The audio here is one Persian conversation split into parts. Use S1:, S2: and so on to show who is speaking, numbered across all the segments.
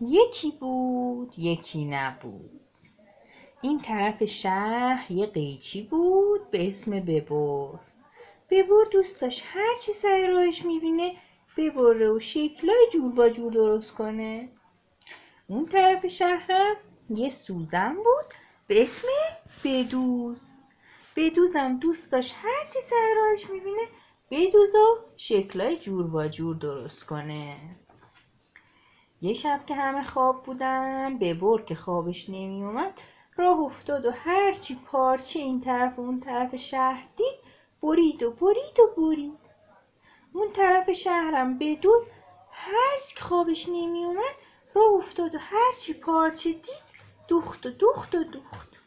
S1: یکی بود یکی نبود. این طرف شهر یه قیچی بود به اسم ببر. ببر دوست داشت هرچی سر راهش می‌بینه ببره و شکلای جور با جور درست کنه. اون طرف شهرم یه سوزن بود به اسم بدوز. بدوزم دوست داشت هرچی سر راهش می‌بینه بدوز و شکلای جور و جور درست کنه. یه شب که همه خواب بودن ببر که خوابش نمیومد راه افتاد و هرچی پارچه این طرف و اون طرف شهر دید برید و برید و برید. اون طرف شهرم بدوز هرچی خوابش نمیومد راه افتاد و هرچی پارچه دید دوخت و دوخت و دوخت.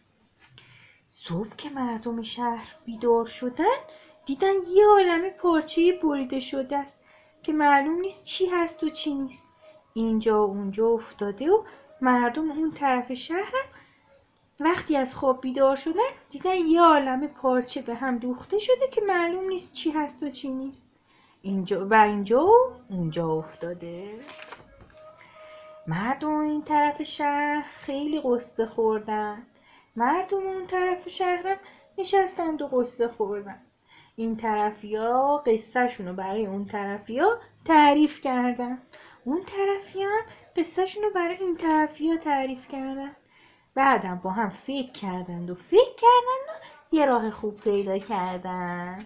S1: صبح که مردم شهر بیدار شدن دیدن یه عالمه پارچه بریده شده است که معلوم نیست چی هست و چی نیست. اینجا و اونجا افتاده و مردم اون طرف شهرم وقتی از خواب بیدار شدن دیدن یه عالمه پارچه به هم دوخته شده که معلوم نیست چی هست و چی نیست. اینجا و اینجا و اونجا افتاده. مردم این طرف شهر خیلی قصه خوردن. مردم اون طرف شهرم نشستند و قصه خوردن. این طرفیا قصهشون رو برای اون طرفیا تعریف کردن. اون طرفیا هم قصهشون رو برای این طرفیا تعریف کردن. بعدم با هم فکر کردند و فکر کردند و یه راه خوب پیدا کردن.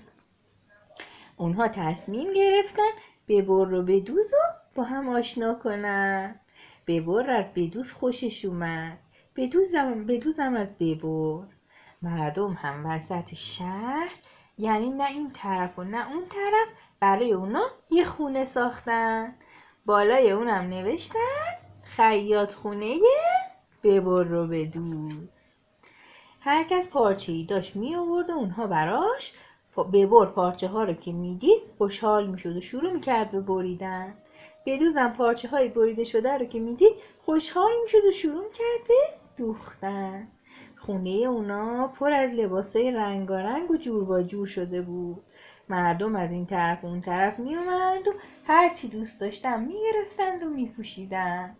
S1: اونها تصمیم گرفتن ببر رو بدوز و با هم آشنا کنن. ببر از بدوز خوشش اومد. بدوزم, بدوزم از ببر مردم هم وسط شهر یعنی نه این طرف و نه اون طرف برای اونا یه خونه ساختن. بالای اونم نوشتن خیاط خونه ببر رو بدوز هر کس پارچه ای داشت می آورد و اونها براش ببر پارچه ها رو که می‌دید خوشحال می‌شد و شروع می‌کرد به بریدن. بدوزم پارچه های بریده شده رو که می‌دید خوشحال می‌شد و شروع کرد به دوختن. خونه اونا پر از لباسای رنگارنگ و جور با جور شده بود. مردم از این طرف و اون طرف می اومد و هرچی دوست داشتن می گرفتند و می پوشیدن.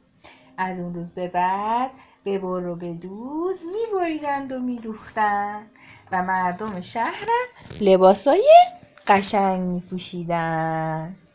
S1: از اون روز به بعد به بر و به دوز می بریدند و می دوختن و مردم شهرم لباسای قشنگ می پوشیدن.